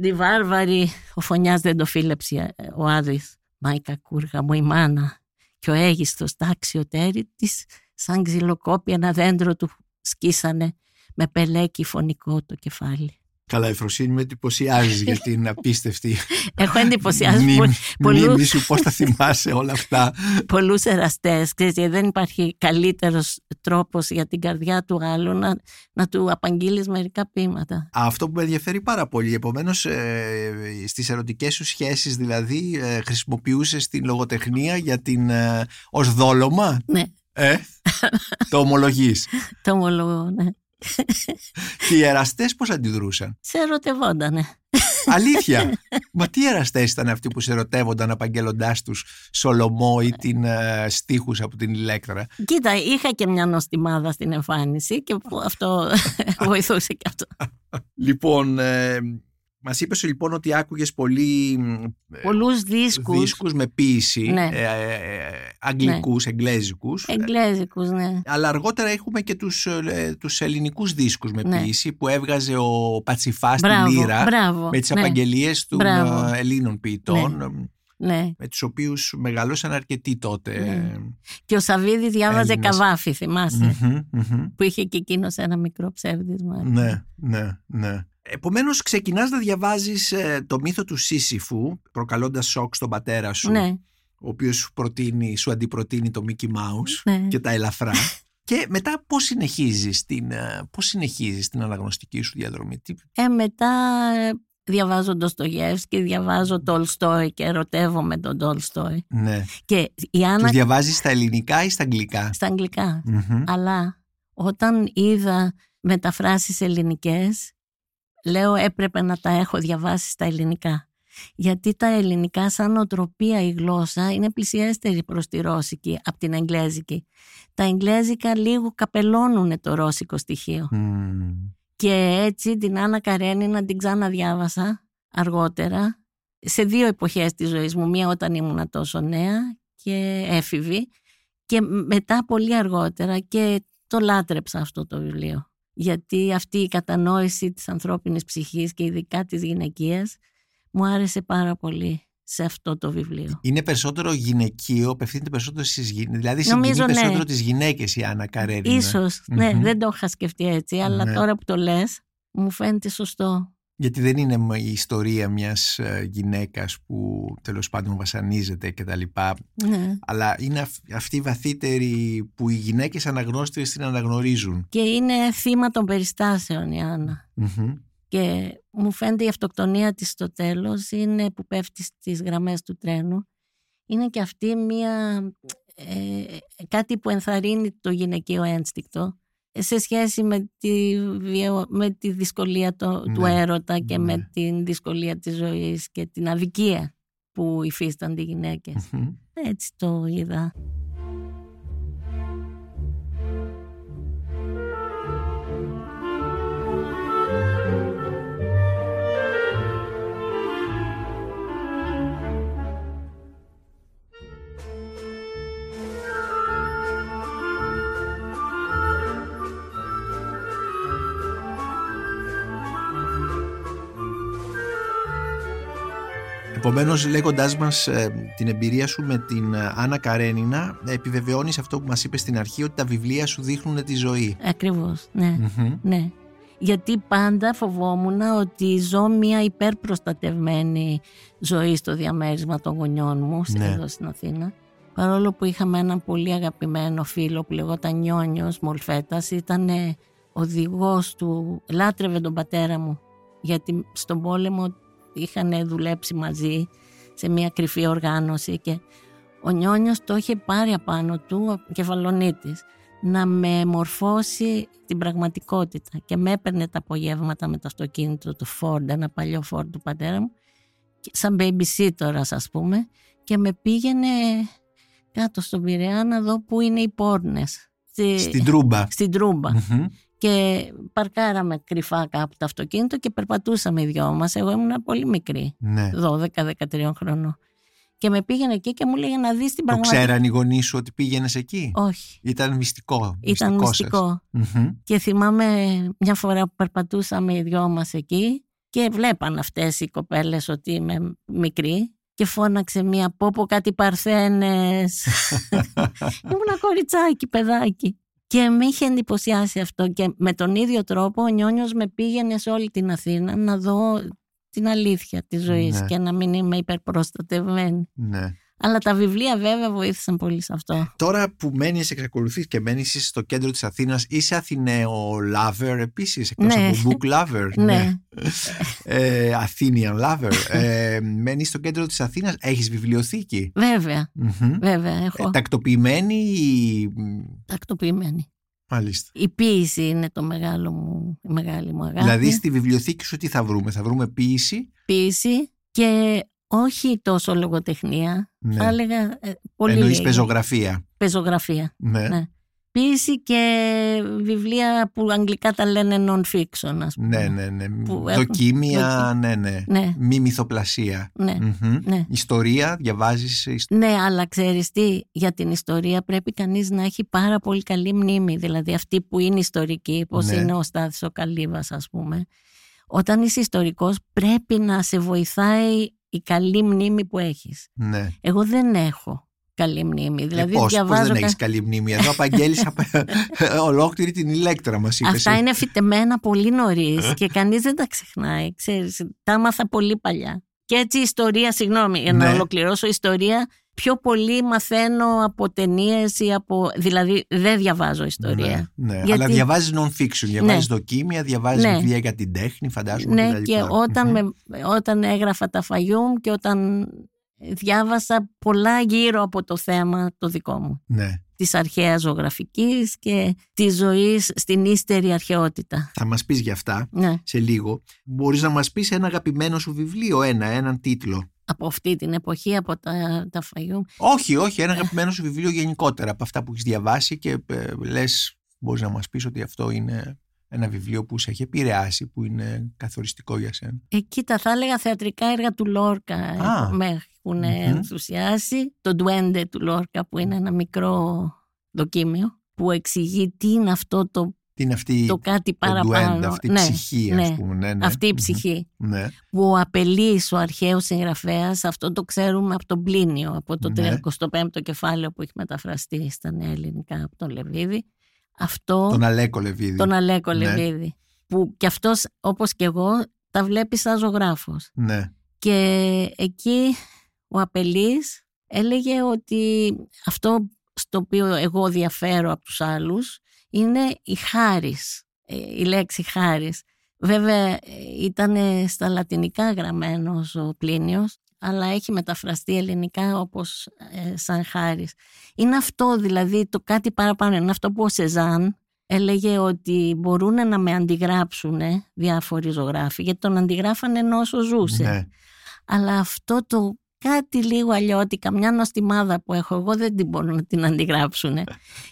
τη βάρβαρη ο φωνιάς δεν το φίλεψε ε, ο Άδης μα η κακούργα μου η μάνα και ο έγιστος τάξιο τέρι της σαν ξυλοκόπη ένα δέντρο του σκίσανε με πελέκι φωνικό το κεφάλι. Καλά, η Φροσύνη με εντυπωσιάζει για την απίστευτη Έχω εντυπωσιάσει μνήμη, πο- πολλούς, μνήμη σου, πώς θα θυμάσαι όλα αυτά. πολλούς εραστές. Ξέρεις, γιατί δεν υπάρχει καλύτερος τρόπος για την καρδιά του άλλου να, να του απαγγείλεις μερικά ποίηματα. Αυτό που με ενδιαφέρει πάρα πολύ. Επομένως, ε, στις ερωτικές σου σχέσεις, δηλαδή, ε, χρησιμοποιούσες την λογοτεχνία για την, ε, ως δόλωμα; Ναι, Ε, το ομολογείς; το ομολογώ, ναι. Και οι εραστές πώς αντιδρούσαν; Σε ερωτευόντανε. Αλήθεια; Μα τι εραστές ήταν αυτοί που σε ερωτεύονταν απαγγέλλοντάς τους Σολομό ή την ε, στίχους από την Ηλέκτρα; Κοίτα, είχα και μια νοστιμάδα στην εμφάνιση και που αυτό βοηθούσε και αυτό. Λοιπόν, ε, μας είπες λοιπόν ότι άκουγες πολύ ε, Πολλούς δίσκους, δίσκους με ποίηση, Ναι. ε, ε, ε, αγγλικούς, εγγλέζικους. εγγλέζικους, ναι. Αλλά αργότερα έχουμε και τους, ε, τους ελληνικούς δίσκους με Ναι. ποίηση που έβγαζε ο Πατσιφάς στη Μπράβο, Λύρα μπράβο. με τις ναι, απαγγελίες των Μπράβο. ε, Ελλήνων ποιητών ε, ναι. με τους οποίους μεγαλώσαν αρκετοί τότε. Ναι. Και ο Σαββίδη διάβαζε Έλληνες. καβάφι, θυμάσαι, Μμμ, μμμ. που είχε και εκείνος ένα μικρό ψεύδισμα. Ναι, ναι, ναι. Επομένως ξεκινάς να διαβάζεις ε, το μύθο του Σύσυφου προκαλώντας σοκ στον πατέρα σου Ναι, ο οποίος σου, προτείνει, σου αντιπροτείνει το Mickey Mouse ναι. και τα ελαφρά. και μετά πώς συνεχίζεις την, ε, πώς συνεχίζεις την αναγνωστική σου διαδρομή; Τι... Ε, μετά ε, διαβάζω Ντοστογεύσκη, διαβάζω Τολστόι και ερωτεύομαι τον Τολστόι. Ναι. Και η Τους Άννα διαβάζεις στα ελληνικά ή στα αγγλικά; στα αγγλικά. Μμμ. Αλλά όταν είδα μεταφράσεις ελληνικές, λέω έπρεπε να τα έχω διαβάσει στα ελληνικά. Γιατί τα ελληνικά σαν οτροπία η γλώσσα είναι πλησιέστερη προς τη ρώσικη από την εγγλέζικη. Τα εγγλέζικα λίγο καπελώνουν το ρώσικο στοιχείο. Μμμ. Και έτσι την Άννα Καρένινα την ξαναδιάβασα αργότερα σε δύο εποχές της ζωής μου. Μία όταν ήμουν τόσο νέα και έφηβη και μετά πολύ αργότερα και το λάτρεψα αυτό το βιβλίο. Γιατί αυτή η κατανόηση της ανθρώπινης ψυχής και ειδικά της γυναικείας μου άρεσε πάρα πολύ σε αυτό το βιβλίο. Είναι περισσότερο γυναικείο, απευθύνεται περισσότερο στις γυναίκες. Δηλαδή Νομίζω, συγκινεί ναι. περισσότερο τις γυναίκες η Άννα Καρέρινα. Ίσως, ναι, Μμμ. δεν το είχα σκεφτεί έτσι, αλλά Ναι. τώρα που το λες μου φαίνεται σωστό. Γιατί δεν είναι μ- η ιστορία μιας ε, γυναίκας που τέλος πάντων βασανίζεται και τα λοιπά. Ναι. Αλλά είναι αυ- αυτή η βαθύτερη που οι γυναίκες αναγνώστες την αναγνωρίζουν. Και είναι θύμα των περιστάσεων η Άννα. Μμμ. Και μου φαίνεται η αυτοκτονία της στο τέλος είναι που πέφτει στις γραμμές του τρένου. Είναι και αυτή μια, ε, κάτι που ενθαρρύνει το γυναικείο ένστικτο σε σχέση με τη, βιο- με τη δυσκολία το- του Ναι, έρωτα και ναι. με την δυσκολία της ζωής και την αδικία που υφίστανται οι γυναίκες. Μμμ. Έτσι το είδα. Επομένως λέγοντάς μας ε, την εμπειρία σου με την ε, Άννα Καρένινα επιβεβαιώνεις αυτό που μας είπες στην αρχή ότι τα βιβλία σου δείχνουν τη ζωή. Ακριβώς, ναι. Μμμ. Ναι. Γιατί πάντα φοβόμουν ότι ζω μια υπερπροστατευμένη ζωή στο διαμέρισμα των γονιών μου Ναι. εδώ στην Αθήνα. Παρόλο που είχαμε έναν πολύ αγαπημένο φίλο που λεγόταν Νιόνιος Μολφέτας, ήταν οδηγός του, λάτρευε τον πατέρα μου γιατί στον πόλεμο είχαν δουλέψει μαζί σε μια κρυφή οργάνωση και ο Νιόνιος το είχε πάρει απάνω του ο κεφαλονίτης να με μορφώσει την πραγματικότητα και με έπαιρνε τα απογεύματα με το αυτοκίνητο του Ford, ένα παλιό Ford του πατέρα μου και σαν babysitter ας πούμε και με πήγαινε κάτω στον Πειραιά να δω που είναι οι πόρνες Στη- Στην τρούμπα. στην Τρούμπα Μμμ. Και παρκάραμε κρυφά κάπου το αυτοκίνητο και περπατούσαμε οι δυο μας εγώ ήμουν πολύ μικρή Ναι. 12-13 χρονών και με πήγαινε εκεί και μου λέγε να δεις την Το πραγματικότητα ξέραν οι γονείς σου ότι πήγαινες εκεί; όχι Ήταν μυστικό. ήταν σας. μυστικό Μμμ. Και θυμάμαι μια φορά που περπατούσαμε οι δυο μας εκεί και βλέπαν αυτές οι κοπέλες ότι είμαι μικρή και φώναξε μία πόπο κάτι παρθένες. Ήμουν κοριτσάκι, παιδάκι. Και με είχε εντυπωσιάσει αυτό και με τον ίδιο τρόπο ο Νιόνιος με πήγαινε σε όλη την Αθήνα να δω την αλήθεια της ζωής Ναι. και να μην είμαι υπερπροστατευμένη. Ναι. Αλλά τα βιβλία βέβαια βοήθησαν πολύ σε αυτό. Τώρα που μένεις, εξακολουθείς και μένεις στο κέντρο της Αθήνας, είσαι Αθηναίο lover επίσης, εκτός Ναι. από book lover. Ναι. Ε, Athenian lover. Ε, μένεις στο κέντρο της Αθήνας, έχεις βιβλιοθήκη; Βέβαια, Μμμ. βέβαια έχω Ε, τακτοποιημένη ή... μ, τακτοποιημένη. Μάλιστα. Η ποίηση είναι το μεγάλο μου, η μεγάλη μου αγάπη. Δηλαδή στη βιβλιοθήκη σου τι θα βρούμε, θα βρούμε ποίηση. Ποίηση και όχι τόσο λογοτεχνία. Ναι. Θα έλεγα ε, πολύ Εννοείς λίγη. πεζογραφία. πεζογραφία. Ναι. Ναι. Ποίηση και βιβλία που αγγλικά τα λένε non-fiction, ας πούμε. Ναι, ναι, ναι. Που έχουν- Δοκίμια, ναι, ναι. Ναι, Μη μυθοπλασία. ναι, Μμμ. ναι. Ιστορία, διαβάζεις ιστ- Ναι, αλλά ξέρεις τι, για την ιστορία πρέπει κανείς να έχει πάρα πολύ καλή μνήμη. Δηλαδή αυτή που είναι ιστορική, πώς Ναι. είναι ο Στάθης ο Καλύβας ας πούμε. Όταν είσαι ιστορικός πρέπει να σε βοηθάει η καλή μνήμη που έχεις. Ναι. Εγώ δεν έχω καλή μνήμη. Δηλαδή ε, πώς, πώς διαβάζω... δεν κα- έχεις καλή μνήμη; Εδώ απαγγέλεις απ- ολόκληρη την ηλέκτρα μας είπες. Αυτά είναι φυτεμένα πολύ νωρίς και κανείς δεν τα ξεχνάει. Ξέρεις, τα άμαθα πολύ παλιά. Και έτσι η ιστορία, συγγνώμη, για να Ναι. ολοκληρώσω, η ιστορία πιο πολύ μαθαίνω από ταινίες ή από. Δηλαδή δεν διαβάζω ιστορία. Ναι, ναι. Γιατί- αλλά διαβάζεις non-fiction, διαβάζεις δοκίμια, διαβάζεις Ναι. βιβλία για την τέχνη, φαντάζομαι. Ναι, κτλ. και όταν, Μμμ. με, όταν έγραφα τα Φαγιούμ και όταν διάβασα πολλά γύρω από το θέμα το δικό μου. Ναι. Της αρχαίας ζωγραφικής και της ζωής στην ύστερη αρχαιότητα. Θα μας πεις για αυτά Ναι. σε λίγο. Μπορείς να μας πεις ένα αγαπημένο σου βιβλίο, ένα, έναν τίτλο. Από αυτή την εποχή, από τα, τα Φαγιούμ. Όχι, όχι, ένα αγαπημένο σου βιβλίο γενικότερα από αυτά που έχεις διαβάσει και ε, λες, μπορείς να μας πεις ότι αυτό είναι ένα βιβλίο που σε έχει επηρεάσει, που είναι καθοριστικό για σένα. Ε, κοίτα, θα έλεγα θεατρικά έργα του Λόρκα Α. ε, με έχουν Μμμ. ενθουσιάσει. Το Ντουέντε του Λόρκα που είναι ένα μικρό δοκίμιο που εξηγεί τι είναι αυτό το, Τι είναι αυτή το κάτι το παραπάνω. ντουέντα, αυτή η Ναι, ψυχή, ναι. ας πούμε. Ναι, ναι. Αυτή η Μμμ. ψυχή Ναι. που ο Απελής, ο αρχαίος συγγραφέας, αυτό το ξέρουμε από τον Πλίνιο, από το Ναι. 35ο κεφάλαιο που έχει μεταφραστεί στα νέα ελληνικά από τον Λεβίδη. Αυτό Τον Αλέκο Λεβίδη. τον Αλέκο Ναι. Λεβίδη. Που κι αυτός όπως και εγώ τα βλέπει σαν ζωγράφος. Ναι. Και εκεί ο Απελής έλεγε ότι αυτό στο οποίο εγώ διαφέρω από τους άλλους είναι η χάρις, ε, η λέξη χάρις. Βέβαια ήταν στα λατινικά γραμμένος ο Πλίνιος, αλλά έχει μεταφραστεί ελληνικά όπως ε, σαν χάρις. Είναι αυτό δηλαδή το κάτι παραπάνω, είναι αυτό που ο Σεζάν έλεγε ότι μπορούν να με αντιγράψουν διάφοροι ζωγράφοι, γιατί τον αντιγράφανε ενώ όσο ζούσε. ναι. Αλλά αυτό το κάτι λίγο αλλιώτικα, μια νοστιμάδα που έχω εγώ δεν την μπορούν να την αντιγράψουν.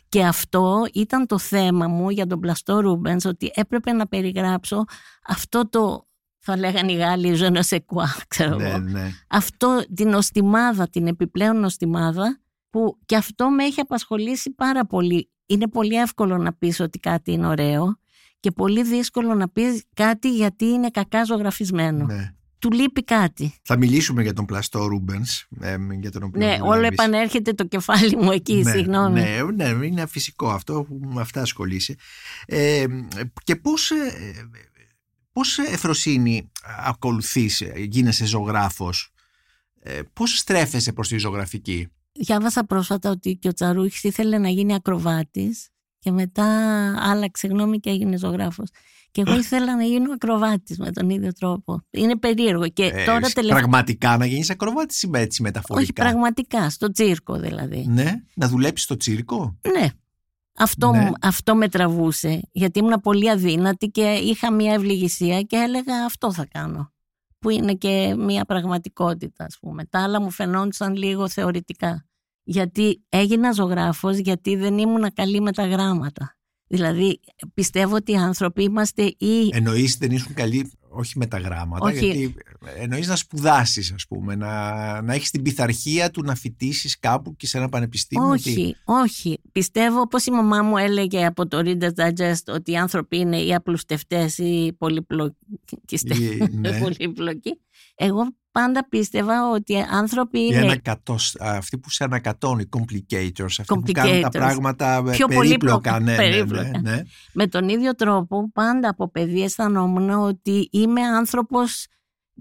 και αυτό ήταν το θέμα μου για τον Πλαστό Ρούμπενς, ότι έπρεπε να περιγράψω αυτό το, θα λέγανε οι Γάλλοι, je ne sais quoi, ξέρω ναι, εγώ. ναι. Αυτό, την νοστιμάδα, την επιπλέον νοστιμάδα, που και αυτό με έχει απασχολήσει πάρα πολύ. Είναι πολύ εύκολο να πεις ότι κάτι είναι ωραίο και πολύ δύσκολο να πεις κάτι γιατί είναι κακά ζωγραφισμένο. ναι. Του λείπει κάτι. Θα μιλήσουμε για τον πλαστό Ρούμπενς, ε, για τον οποίο Ναι, όλο δουλεύεις. επανέρχεται το κεφάλι μου εκεί, ναι, συγγνώμη. Ναι, ναι, είναι φυσικό αυτό που με αυτά ασχολείσαι. Ε, και πώς, ε, πώς εφροσύνη ακολουθείς, ε, γίνεσαι ζωγράφος, ε, πώς στρέφεσαι προς τη ζωγραφική; Διάβασα πρόσφατα ότι και ο Τσαρούχης ήθελε να γίνει ακροβάτης και μετά άλλαξε γνώμη και έγινε ζωγράφος. Και εγώ ήθελα να γίνω ακροβάτης με τον ίδιο τρόπο. Είναι περίεργο. Και Ε, τώρα σ- τελευταία. Πραγματικά να γίνεις ακροβάτης ή με- έτσι μεταφορικά; Όχι, πραγματικά, στο τσίρκο δηλαδή. Ναι, να δουλέψεις στο τσίρκο; Ναι. Αυτό, Ναι. μου- αυτό με τραβούσε. Γιατί ήμουν πολύ αδύνατη και είχα μια ευληγησία και έλεγα αυτό θα κάνω. Που είναι και μια πραγματικότητα, ας πούμε. Τα άλλα μου φαινόντουσαν λίγο θεωρητικά. Γιατί έγινα ζωγράφος γιατί δεν ήμουν καλή με τα γράμματα. Δηλαδή πιστεύω ότι οι άνθρωποι είμαστε ή Εννοείς δεν ήσουν καλή, όχι με τα γράμματα, Όχι. γιατί εννοείς να σπουδάσεις ας πούμε, να, να έχεις την πειθαρχία του να φοιτήσεις κάπου και σε ένα πανεπιστήμιο. Όχι, τι; όχι. Πιστεύω όπως η μαμά μου έλεγε από το Reader's Digest ότι οι άνθρωποι είναι οι απλουστευτές ή πολυπλοκιστές. Ή- ναι. πολύπλοκοι. Εγώ πάντα πίστευα ότι άνθρωποι Οι είναι ανακατός- αυτοί που σε ανακατώνουν, οι complicators, αυτοί που Complicators. κάνουν τα πράγματα ε, Πιο περίπλοκα. πολύπλοκα, Ναι, ναι, περίπλοκα. ναι, ναι. με τον ίδιο τρόπο πάντα από παιδί αισθανόμουν ότι είμαι άνθρωπος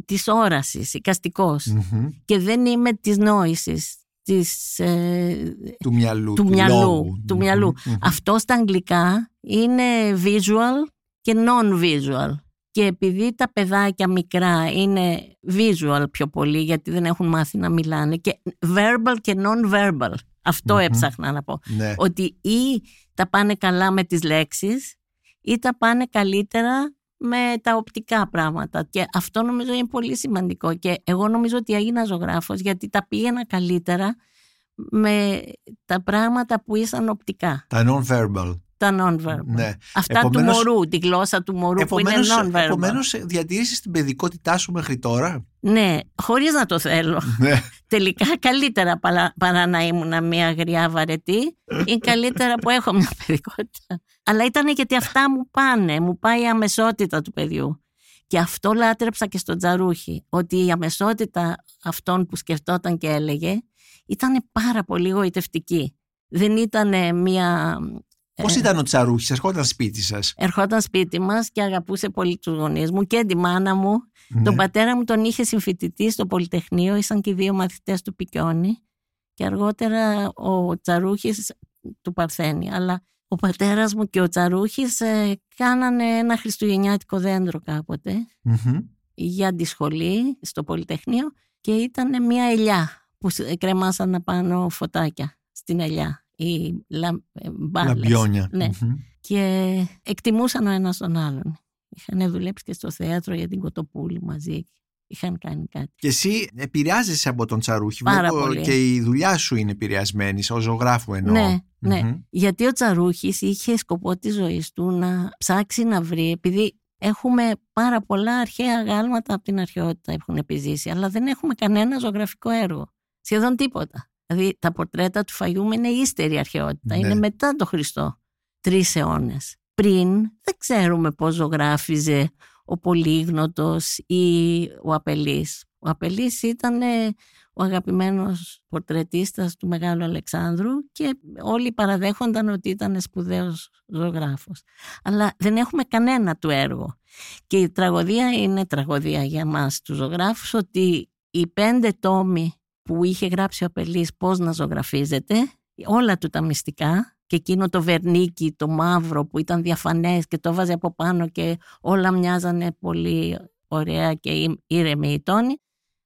της όρασης, οικαστικός Μμμ. και δεν είμαι της νόησης, της, ε, Του μυαλού. του μυαλού. λόγου. Του Μμμ, μυαλού. μμμ. Αυτό στα αγγλικά είναι visual και non-visual. Και επειδή τα παιδάκια μικρά είναι visual πιο πολύ γιατί δεν έχουν μάθει να μιλάνε και verbal και non-verbal. Αυτό Μμμ. έψαχνα να πω. Ναι. Ότι ή τα πάνε καλά με τις λέξεις ή τα πάνε καλύτερα με τα οπτικά πράγματα. Και αυτό νομίζω είναι πολύ σημαντικό. Και εγώ νομίζω ότι έγινα ζωγράφος γιατί τα πήγαινα καλύτερα με τα πράγματα που ήσαν οπτικά. Τα non-verbal. Τα non-verbal. Ναι. Αυτά Επομένως- του μωρού, τη γλώσσα του μωρού που είναι Επομένως, non-verbal. επομένως διατήρησες την παιδικότητά σου μέχρι τώρα; Ναι, χωρίς να το θέλω. Ναι. Τελικά καλύτερα παρά, παρά να ήμουν μια γριά βαρετή. Είναι καλύτερα που έχω μια παιδικότητα. Αλλά ήταν γιατί αυτά μου πάνε. Μου πάει η αμεσότητα του παιδιού. Και αυτό λάτρεψα και στον Τζαρούχη. Ότι η αμεσότητα αυτών που σκεφτόταν και έλεγε ήταν πάρα πολύ γοητευτική. Δεν ήταν μια... Πώς ήταν ο Τσαρούχης, ερχόταν σπίτι σας; Ερχόταν σπίτι μας και αγαπούσε πολύ τους γονείς μου και τη μάνα μου. Ναι. Τον πατέρα μου τον είχε συμφοιτητή στο Πολυτεχνείο, ήσαν και οι δύο μαθητές του Πικιόνη και αργότερα ο Τσαρούχης του Παρθένη. Αλλά ο πατέρας μου και ο Τσαρούχης ε, κάνανε ένα χριστουγεννιάτικο δέντρο κάποτε Μμμ. για τη σχολή στο Πολυτεχνείο και ήταν μια ελιά που σ- κρεμάσαν απάνω φωτάκια στην ελιά. Οι λα, ε, μπάλες. Λαμπιόνια. Ναι. Μμμ. Και εκτιμούσαν ο ένας τον άλλον. Είχαν δουλέψει και στο θέατρο για την Κοτοπούλη μαζί. Είχαν κάνει κάτι. Και εσύ επηρεάζεσαι από τον Τσαρούχη. Πάρα Βλέπω πολύ. και η δουλειά σου είναι επηρεασμένη, ως ζωγράφου εννοώ. Ναι, ναι. Μμμ. Γιατί ο Τσαρούχης είχε σκοπό της ζωής του να ψάξει να βρει, επειδή έχουμε πάρα πολλά αρχαία γάλματα από την αρχαιότητα έχουν επιζήσει, αλλά δεν έχουμε κανένα ζωγραφικό έργο. Σχεδόν τίποτα. Δηλαδή τα πορτρέτα του Φαγιούμ είναι ύστερη αρχαιότητα, Ναι. είναι μετά το Χριστό. Τρεις αιώνες. Πριν δεν ξέρουμε πώς ζωγράφιζε ο Πολύγνωτος ή ο Απελής. Ο Απελής ήταν ε, ο αγαπημένος πορτρετίστας του Μεγάλου Αλεξάνδρου και όλοι παραδέχονταν ότι ήταν σπουδαίος ζωγράφος. Αλλά δεν έχουμε κανένα του έργο. Και η τραγωδία είναι τραγωδία για μας τους ζωγράφους ότι οι πέντε τόμοι που είχε γράψει ο Απελής πώς να ζωγραφίζεται, όλα του τα μυστικά και εκείνο το βερνίκι, το μαύρο που ήταν διαφανές και το βάζε από πάνω και όλα μοιάζανε πολύ ωραία και ή- ήρεμοι οι τόνοι,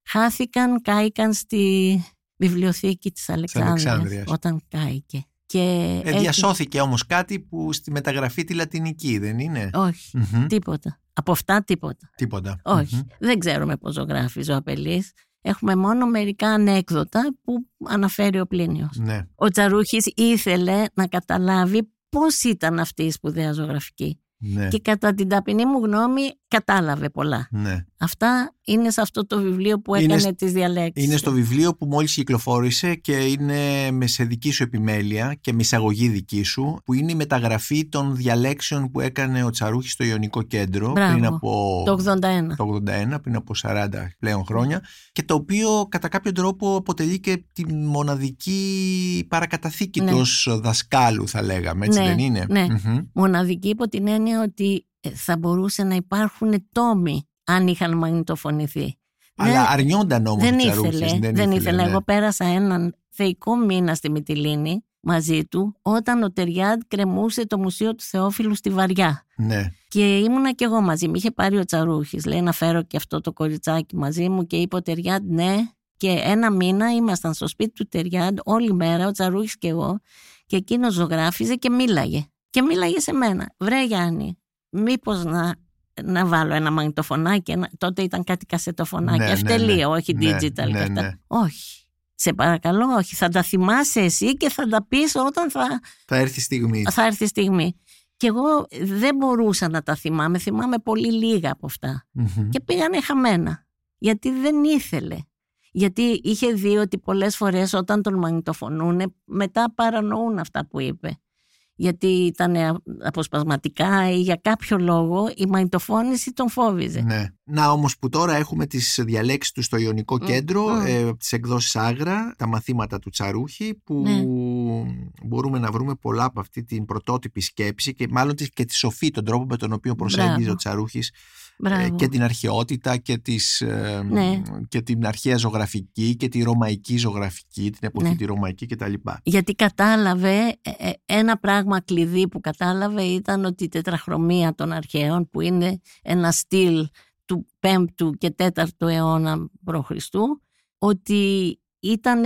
χάθηκαν, κάηκαν στη βιβλιοθήκη της Αλεξάνδρειας, Αλεξάνδρειας. όταν κάηκε. Και Ε, έτσι- διασώθηκε όμως κάτι που στη μεταγραφή τη λατινική δεν είναι; Όχι, Μμμ. τίποτα. Από αυτά τίποτα. Τίποτα. Όχι. Μμμ. Δεν ξέρουμε πώς ζωγράφιζε ο Απελής. Έχουμε μόνο μερικά ανέκδοτα που αναφέρει ο Πλίνιος. Ναι. Ο Τσαρούχης ήθελε να καταλάβει πώς ήταν αυτή η σπουδαία ζωγραφική. Ναι. Και κατά την ταπεινή μου γνώμη κατάλαβε πολλά. ναι. Αυτά είναι σε αυτό το βιβλίο που Είναι έκανε σ- τις διαλέξεις. Είναι στο βιβλίο που μόλις κυκλοφόρησε και είναι με σε δική σου επιμέλεια και με εισαγωγή δική σου που είναι η μεταγραφή των διαλέξεων που έκανε ο Τσαρούχης στο Ιωνικό Κέντρο Μπράβο. πριν από Το 81. το 81, πριν από 40 πλέον χρόνια και το οποίο κατά κάποιο τρόπο αποτελεί και τη μοναδική παρακαταθήκη Ναι. τους ως δασκάλου θα λέγαμε, έτσι Ναι, δεν είναι; ναι. Μμμ. Μοναδική υπό την έννοια ότι ε, θα μπορούσε να υπάρχουν τόμοι αν είχαν μαγνητοφωνηθεί. Αλλά Ναι. αρνιόνταν όμως δεν ο Τσαρούχης. ήθελε, δεν, ήθελε. ναι. Εγώ πέρασα έναν θεϊκό μήνα στη Μυτιλίνη μαζί του όταν ο Τεριάντ κρεμούσε το Μουσείο του Θεόφιλου στη Βαριά. Ναι. Και ήμουνα κι εγώ μαζί. Με είχε πάρει ο Τσαρούχης. Λέει να φέρω και αυτό το κοριτσάκι μαζί μου και είπε ο Τεριάντ ναι. Και ένα μήνα ήμασταν στο σπίτι του Τεριάντ όλη μέρα, ο Τσαρούχης και εγώ. Και εκείνος ζωγράφιζε και μίλαγε. Και μίλαγε σε μένα. Βρε Γιάννη, μήπως να, να βάλω ένα μαγνητοφωνάκι. Ένα... Τότε ήταν κάτι κασετοφωνάκι. Ναι, ναι, Ευτελείο, ναι. όχι Ναι, digital ναι, και αυτά. ναι. Όχι. Σε παρακαλώ, όχι. Θα τα θυμάσαι εσύ και θα τα πεις όταν θα, Θα έρθει η στιγμή. θα έρθει η στιγμή. Και εγώ δεν μπορούσα να τα θυμάμαι. Θυμάμαι πολύ λίγα από αυτά. Μμμ. Και πήγανε χαμένα. Γιατί δεν ήθελε. Γιατί είχε δει ότι πολλές φορές όταν τον μαγνητοφωνούν μετά παρανοούν αυτά που είπε. Γιατί ήταν αποσπασματικά ή για κάποιο λόγο η μαγνητοφώνηση τον φόβιζε. Ναι. Να όμως που τώρα έχουμε τις διαλέξεις του στο Ιωνικό Κέντρο, mm. ε, τις εκδόσεις Άγρα, τα μαθήματα του Τσαρούχη, που Ναι. μπορούμε να βρούμε πολλά από αυτή την πρωτότυπη σκέψη και μάλλον τη- και τη σοφή, τον τρόπο με τον οποίο προσέγγιζε Μπράβο. ο Τσαρούχης ε, Μπράβο. και την αρχαιότητα και, τις, ε, Ναι. και την αρχαία ζωγραφική και τη ρωμαϊκή ζωγραφική, την εποχή Ναι. τη ρωμαϊκή κτλ. Γιατί κατάλαβε, ε, ε, ένα πράγμα κλειδί που κατάλαβε ήταν ότι η τετραχρωμία των αρχαίων που είναι ένα στυλ του 5ου και 4ου αιώνα π.Χ. ότι ήταν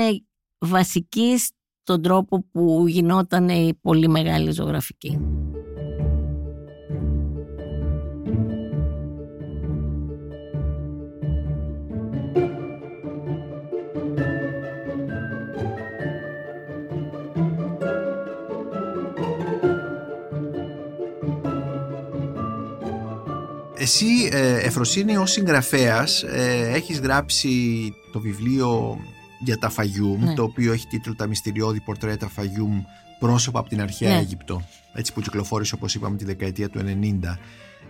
βασική στον τρόπο που γινόταν η πολύ μεγάλη ζωγραφική. Εσύ, ε, Εφροσύνη, ως συγγραφέας, ε, έχεις γράψει το βιβλίο για τα Φαγιούμ, Ναι. το οποίο έχει τίτλο «Τα μυστηριώδη πορτρέτα Φαγιούμ, πρόσωπα από την αρχαία Ναι. Αίγυπτο», έτσι που κυκλοφόρησε, όπως είπαμε, τη δεκαετία του 90.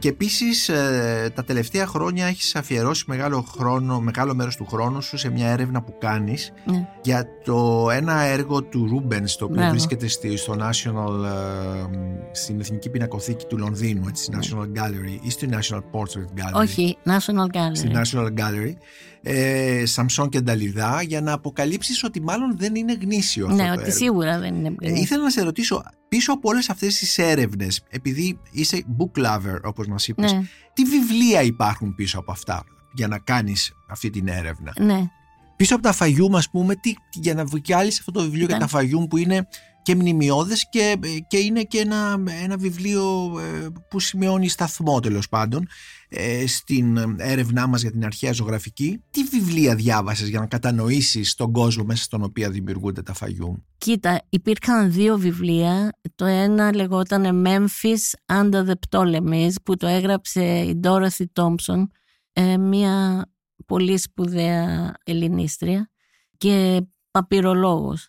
Και επίσης, ε, τα τελευταία χρόνια έχεις αφιερώσει μεγάλο, χρόνο, μεγάλο μέρος του χρόνου σου σε μια έρευνα που κάνεις Ναι. για το ένα έργο του Ρούμπενς το οποίο Μπράβο. βρίσκεται στη- στο National, ε, στην Εθνική Πινακοθήκη του Λονδίνου, έτσι, στη National Gallery ή στη National Portrait Gallery. Ναι. Όχι, National Gallery. Στη National Gallery. Ε, Σαμσόν και Νταλιδά για να αποκαλύψεις ότι μάλλον δεν είναι γνήσιο αυτό Ναι, το ότι έργο. σίγουρα δεν είναι. Ε, ήθελα να σε ρωτήσω, πίσω από όλες αυτές τις έρευνες, επειδή είσαι book lover όπως μας είπες, Ναι, τι βιβλία υπάρχουν πίσω από αυτά για να κάνεις αυτή την έρευνα; ναι. Πίσω από τα Φαγιούμ, ας πούμε, τι, για να βγάλεις αυτό το βιβλίο για Ναι. τα Φαγιούμ που είναι και μνημειώδες και, και είναι και ένα, ένα βιβλίο ε, που σημειώνει σταθμό τέλος πάντων ε, στην έρευνά μας για την αρχαία ζωγραφική. Τι βιβλία διάβασες για να κατανοήσεις τον κόσμο μέσα στον οποίο δημιουργούνται τα Φαγιούμ. Κοίτα, υπήρχαν δύο βιβλία. Το ένα λεγόταν Memphis Under the Ptolemies που το έγραψε η Dorothy Thompson, ε, μια πολύ σπουδαία ελληνίστρια και παπυρολόγος.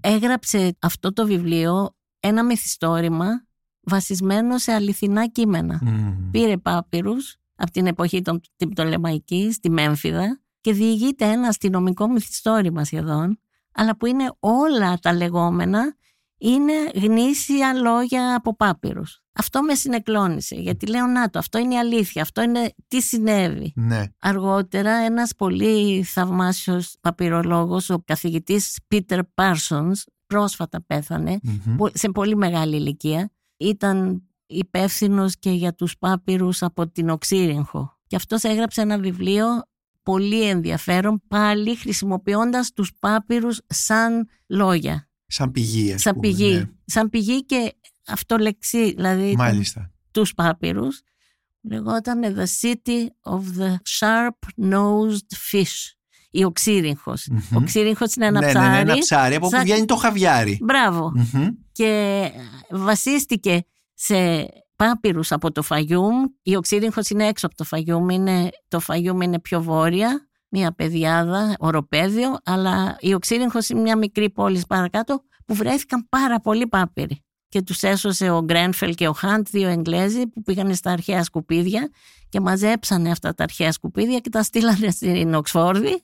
Έγραψε αυτό το βιβλίο ένα μυθιστόρημα βασισμένο σε αληθινά κείμενα. Μμμ. Πήρε πάπυρους από την εποχή των την Πτολεμαϊκή στη Μέμφυδα και διηγείται ένα αστυνομικό μυθιστόρημα σχεδόν, αλλά που είναι όλα τα λεγόμενα είναι γνήσια λόγια από πάπυρους. Αυτό με συνεκλώνησε, γιατί λέω να το, αυτό είναι η αλήθεια, αυτό είναι τι συνέβη. Ναι. Αργότερα ένας πολύ θαυμάσιος παπυρολόγος, ο καθηγητής Peter Parsons, πρόσφατα πέθανε, Μμμ. πο- σε πολύ μεγάλη ηλικία. Ήταν υπεύθυνος και για τους πάπυρους από την Οξύριγχο. Και αυτός έγραψε ένα βιβλίο πολύ ενδιαφέρον, πάλι χρησιμοποιώντας τους πάπυρους σαν λόγια, Σαν πηγή, ας σαν πούμε, πηγή. ναι. Σαν πηγή και αυτολεξή, δηλαδή ήταν Μάλιστα. τους πάπυρους. Λεγόταν The City of the Sharp-Nosed Fish. Η Οξύριγχος. Μμμ. Ο Οξύριγχος είναι ένα ναι, ψάρι. ναι, ναι, ένα ψάρι από σαν- που βγαίνει το χαβιάρι. Μπράβο. Μμμ. και βασίστηκε σε πάπυρους από το Φαγιούμ. Η Οξύριγχος είναι έξω από το Φαγιούμ, είναι, το Φαγιούμ είναι πιο βόρεια, μια πεδιάδα, οροπέδιο, αλλά η Οξύριγχος είναι μια μικρή πόλη παρακάτω που βρέθηκαν πάρα πολλοί πάπυροι. Και τους έσωσε ο Γκρένφελ και ο Χάντ, δύο Εγγλέζοι που πήγαν στα αρχαία σκουπίδια και μαζέψανε αυτά τα αρχαία σκουπίδια και τα στείλανε στην Οξφόρδη,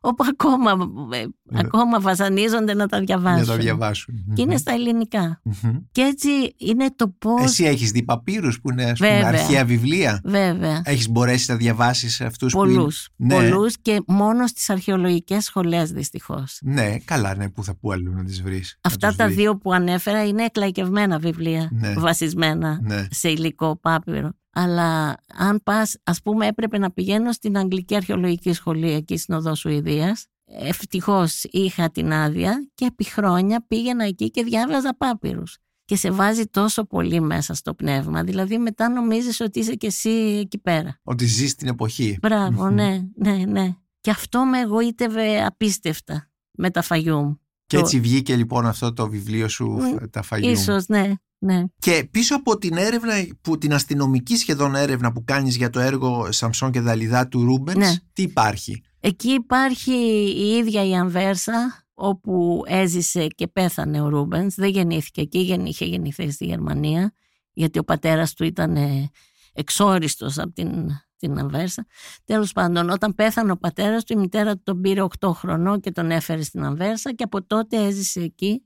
όπου ακόμα, ε, ακόμα βασανίζονται να τα διαβάσουν. Να τα διαβάσουν. Και είναι Μμμ. στα ελληνικά. Μμμ. Και έτσι είναι το πώς. Εσύ έχεις δει παπύρους που είναι ας πούμε, Βέβαια. αρχαία βιβλία; Βέβαια. Έχεις μπορέσει να διαβάσεις αυτούς που είναι... Πολλού. Ναι. Πολλούς και μόνο στις αρχαιολογικές σχολές δυστυχώς. Ναι, καλά, ναι, που θα που αλλού να τις βρεις. να Αυτά τους τα βρεις. δύο που ανέφερα είναι εκλαϊκευμένα βιβλία Ναι. βασισμένα Ναι. σε υλικό πάπυρο. Αλλά αν πας, ας πούμε έπρεπε να πηγαίνω στην Αγγλική Αρχαιολογική Σχολή εκεί στην Οδό Σουηδίας. Ευτυχώς είχα την άδεια και επί χρόνια πήγαινα εκεί και διάβαζα πάπυρους. Και σε βάζει τόσο πολύ μέσα στο πνεύμα. Δηλαδή μετά νομίζεις ότι είσαι και εσύ εκεί πέρα. Ότι ζεις την εποχή. Μπράβο, Μμμ. ναι, ναι, ναι. Και αυτό με γοήτευε απίστευτα με τα Φαγιούμ. Και Το- έτσι βγήκε λοιπόν αυτό το βιβλίο σου, Μμ, τα Φαγιούμ. Ίσως, ναι, ναι. Και πίσω από την έρευνα, που, την αστυνομική σχεδόν έρευνα που κάνεις για το έργο Σαμσόν και Δαλιδά του Ρούμπενς, Ναι. τι υπάρχει; Εκεί υπάρχει η ίδια η Ανβέρσα όπου έζησε και πέθανε ο Ρούμπενς. Δεν γεννήθηκε εκεί, γεν- είχε γεννηθεί στη Γερμανία γιατί ο πατέρας του ήταν ε, εξόριστος από την, στην Αμβέρσα. Τέλος πάντων, όταν πέθανε ο πατέρας του, η μητέρα του τον πήρε 8 χρονών και τον έφερε στην Αμβέρσα και από τότε έζησε εκεί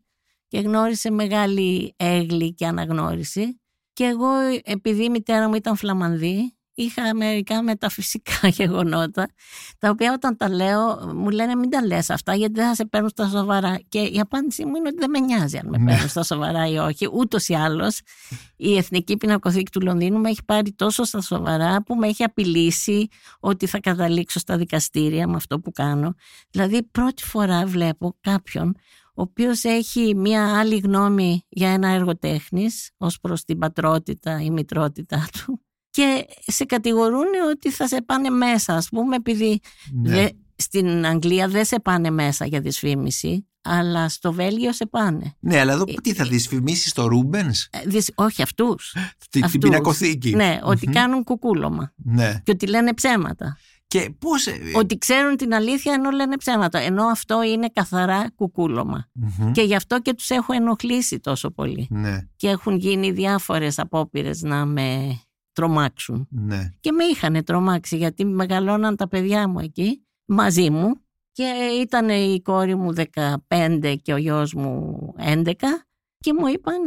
και γνώρισε μεγάλη έγκλη και αναγνώριση. Και εγώ, επειδή η μητέρα μου ήταν φλαμανδή, είχα μερικά μεταφυσικά γεγονότα, τα οποία όταν τα λέω μου λένε μην τα λες αυτά γιατί δεν θα σε παίρνουν στα σοβαρά. Και η απάντησή μου είναι ότι δεν με νοιάζει αν με ναι. παίρνουν στα σοβαρά ή όχι. Ούτως ή άλλως η Εθνική Πινακοθήκη του Λονδίνου με έχει πάρει τόσο στα σοβαρά που με έχει απειλήσει ότι θα καταλήξω στα δικαστήρια με αυτό που κάνω. Δηλαδή πρώτη φορά βλέπω κάποιον ο οποίος έχει μία άλλη γνώμη για ένα έργο τέχνης ως προς την πατρότητα ή μητρότητά του και σε κατηγορούν ότι θα σε πάνε μέσα ας πούμε επειδή ναι. στην Αγγλία δεν σε πάνε μέσα για δυσφήμιση αλλά στο Βέλγιο σε πάνε. Ναι, αλλά εδώ ε, τι θα ε, δυσφημίσεις το Ρούμπενς. Ε, όχι αυτούς. Την, την πινακοθήκη. Ναι, ότι κάνουν κουκούλωμα. Ναι. Και ότι λένε ψέματα. Και πώς... Ότι ξέρουν την αλήθεια ενώ λένε ψέματα. Ενώ αυτό είναι καθαρά Και γι' αυτό και τους έχω ενοχλήσει τόσο πολύ. Ναι. Και έχουν γίνει διάφορες απόπειρες να με τρομάξουν. Ναι. Και με είχαν τρομάξει γιατί μεγαλώναν τα παιδιά μου εκεί μαζί μου και ήταν η κόρη μου 15 και ο γιος μου 11 και μου είπαν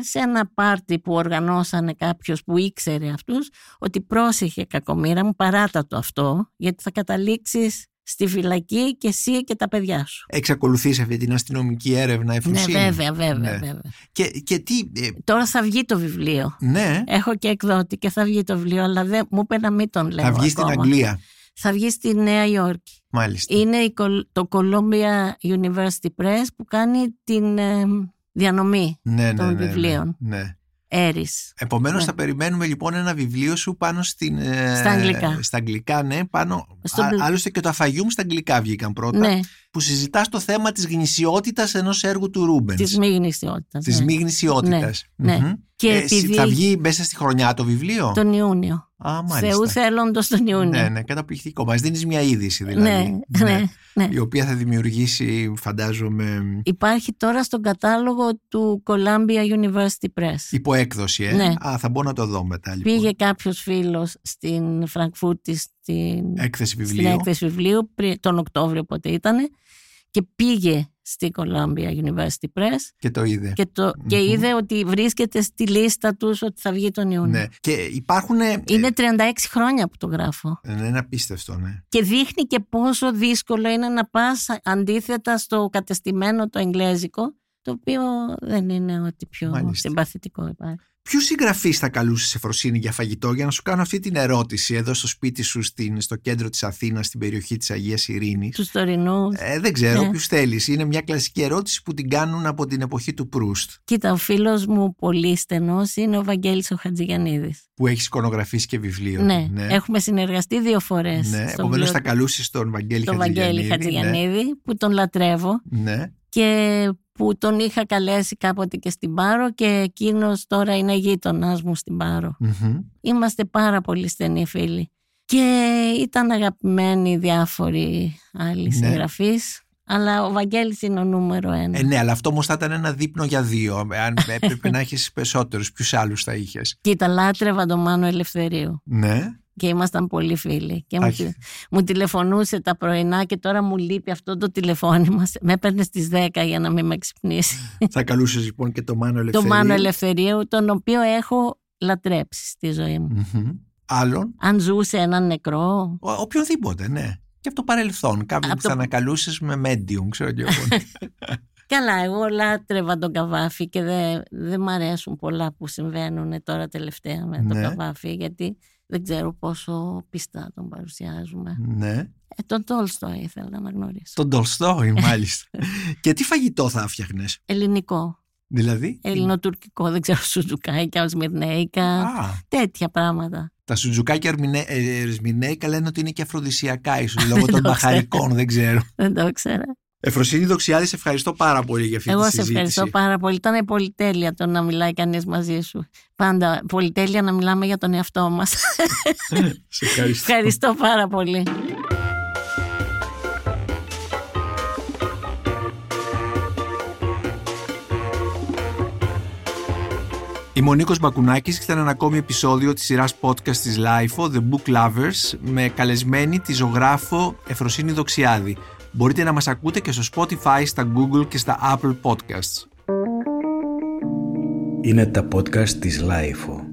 σε ένα πάρτι που οργανώσανε κάποιος που ήξερε αυτούς ότι πρόσεχε κακομήρα μου παράτα το αυτό γιατί θα καταλήξεις στη φυλακή και εσύ και τα παιδιά σου. Εξακολουθείς αυτή την αστυνομική έρευνα εφοσύνη. Ναι βέβαια βέβαια. Ναι. βέβαια. Και, και τι... Ε, Τώρα θα βγει το βιβλίο. Ναι. Έχω και εκδότη και θα βγει το βιβλίο αλλά δεν, μου είπε να μην τον λέω Θα βγει ακόμα. στην Αγγλία. Θα βγει στη Νέα Υόρκη. Μάλιστα. Είναι το Columbia University Press που κάνει την ε, διανομή ναι, των ναι, ναι, βιβλίων. Ναι. Έρης. Επομένως θα περιμένουμε λοιπόν ένα βιβλίο σου πάνω στην... Ε, στα αγγλικά. Στα αγγλικά, ναι. Πάνω, Στο... Α, άλλωστε και το Αφαγιούμ στα αγγλικά βγήκαν πρώτα. Ναι. Που συζητά το θέμα της γνησιότητας ενός έργου του Ρούμπενς. Της μη γνησιότητας. Της ναι. μη γνησιότητας. Ναι. ναι. Και ε, επειδή... Θα βγει μέσα στη χρονιά το βιβλίο; Τον Ιούνιο. Α, Θεού θέλοντος τον Ιούνιο. Ναι, ναι, καταπληκτικό. Μας δίνεις μια είδηση δηλαδή. Ναι, ναι, ναι, Η οποία θα δημιουργήσει, φαντάζομαι. Υπάρχει τώρα στον κατάλογο του Columbia University Press. Υποέκδοση, ε; Ναι. Α, θα μπορώ να το δω μετά. Λοιπόν. Πήγε κάποιος φίλος στην Φραγκφούρτη στην έκθεση βιβλίου, στην έκθεση βιβλίου τον Οκτώβριο πότε ήταν και πήγε στη Columbia University Press. Και το είδε. Και, το, mm-hmm. και είδε ότι βρίσκεται στη λίστα τους ότι θα βγει τον Ιούνιο. Ναι. Και υπάρχουν... Είναι 36 χρόνια που το γράφω. Ναι, είναι απίστευτο, ναι. Και δείχνει και πόσο δύσκολο είναι να πας αντίθετα στο κατεστημένο το εγγλέζικο, το οποίο δεν είναι ότι πιο Μάλιστα. συμπαθητικό υπάρχει. Ποιου συγγραφείς θα καλούσες σε φροσύνη για φαγητό, για να σου κάνω αυτή την ερώτηση εδώ στο σπίτι σου, στην, στο κέντρο της Αθήνας, στην περιοχή της Αγίας Ειρήνης; Τους τωρινού. Ε, δεν ξέρω ναι. ποιους θέλεις. Είναι μια κλασική ερώτηση που την κάνουν από την εποχή του Προύστ. Κοίτα, ο φίλος μου πολύ στενός είναι ο Βαγγέλης ο Χατζηγιανίδη. Που έχει εικονογραφήσει και βιβλίο. Ναι, ναι. έχουμε συνεργαστεί δύο φορές. Ναι, επομένως θα καλούσε τον Βαγγέλη τον Χατζηγιανίδη. Βαγγέλη Χατζηγιανίδη, ναι. που τον λατρεύω. Ναι. Και που τον είχα καλέσει κάποτε και στην Πάρο και εκείνος τώρα είναι γείτονα μου στην Πάρο. Mm-hmm. Είμαστε πάρα πολύ στενοί φίλοι. Και ήταν αγαπημένοι διάφοροι άλλοι ναι. συγγραφείς. Αλλά ο Βαγγέλης είναι ο νούμερο ένα. Ε, ναι, αλλά αυτό όμως θα ήταν ένα δείπνο για δύο. Αν έπρεπε να έχεις περισσότερους, ποιους άλλους θα είχες. Κοίτα, λάτρευα τον Μάνο Ελευθερίου. Ναι και ήμασταν πολύ φίλοι. Και μου, μου, τηλεφωνούσε τα πρωινά και τώρα μου λείπει αυτό το τηλεφώνημα. Με έπαιρνε στις 10 για να μην με ξυπνήσει. Θα καλούσες λοιπόν και το Μάνο Ελευθερίου. Το Μάνο Ελευθερίου, τον οποίο έχω λατρέψει στη ζωή μου. Mm-hmm. Άλλον; Αν ζούσε έναν νεκρό. Ο, οποιονδήποτε, ναι. Και από το παρελθόν. Κάποιον που το... θα ανακαλούσε με medium, ξέρω και εγώ. Καλά, εγώ λάτρευα τον Καβάφη και δεν δε μ' αρέσουν πολλά που συμβαίνουν τώρα τελευταία με τον ναι. Καβάφη γιατί δεν ξέρω πόσο πιστά τον παρουσιάζουμε. Ναι. Ε, τον Τόλστο ήθελα να γνωρίσω. Τον Τόλστο, μάλιστα. και τι φαγητό θα φτιάχνε. Ελληνικό. Δηλαδή; Ελληνοτουρκικό, δεν ξέρω, σουτζουκάκια, οσμυρνέικα, τέτοια πράγματα. Τα σουτζουκάκια ερμηνέικα λένε ότι είναι και αφροδισιακά, ίσως λόγω των μπαχαρικών, δεν ξέρω. Δεν το ξέρα. Εφροσύνη Δοξιάδης, σε ευχαριστώ πάρα πολύ για αυτή Εγώ τη συζήτηση. Εγώ σε ευχαριστώ πάρα πολύ. Ήταν πολυτέλεια το να μιλάει κανείς μαζί σου. Πάντα πολυτέλεια να μιλάμε για τον εαυτό μας. σε ευχαριστώ. ευχαριστώ πάρα πολύ. Είμαι ο Νίκος Μπακουνάκης και ήταν ένα ακόμη επεισόδιο της σειράς podcast της LIFO, The Book Lovers, με καλεσμένη τη ζωγράφο Εφροσύνη Δοξιάδη. Μπορείτε να μας ακούτε και στο Spotify, στα Google και στα Apple Podcasts. Είναι τα podcast της LIFO.